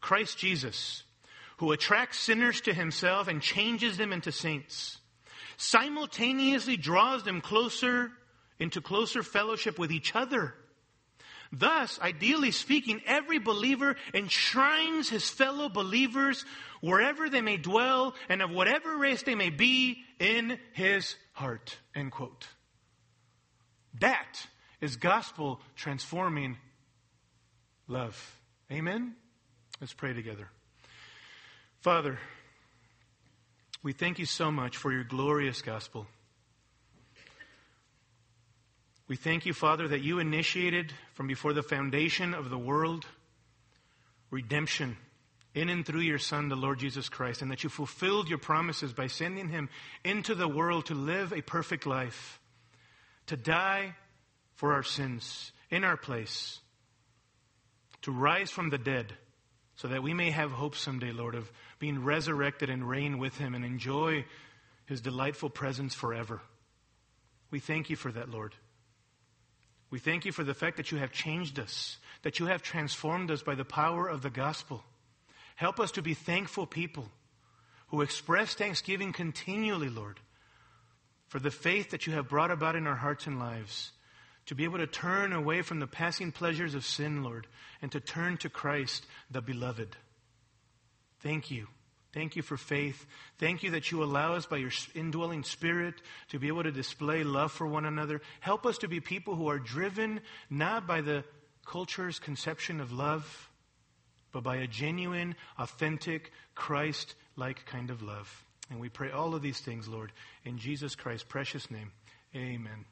Christ Jesus, who attracts sinners to himself and changes them into saints, simultaneously draws them closer into closer fellowship with each other Thus, ideally speaking, every believer enshrines his fellow believers wherever they may dwell and of whatever race they may be in his heart. End quote. That is gospel transforming love. Amen? Let's pray together. Father, we thank you so much for your glorious gospel. We thank you, Father, that you initiated from before the foundation of the world redemption in and through your Son, the Lord Jesus Christ, and that you fulfilled your promises by sending him into the world to live a perfect life, to die for our sins in our place, to rise from the dead, so that we may have hope someday, Lord, of being resurrected and reign with him and enjoy his delightful presence forever. We thank you for that, Lord. We thank you for the fact that you have changed us, that you have transformed us by the power of the gospel. Help us to be thankful people who express thanksgiving continually, Lord, for the faith that you have brought about in our hearts and lives, to be able to turn away from the passing pleasures of sin, Lord, and to turn to Christ, the beloved. Thank you. Thank you for faith. Thank you that you allow us by your indwelling spirit to be able to display love for one another. Help us to be people who are driven not by the culture's conception of love, but by a genuine, authentic, Christ like kind of love. And we pray all of these things, Lord, in Jesus Christ's precious name. Amen.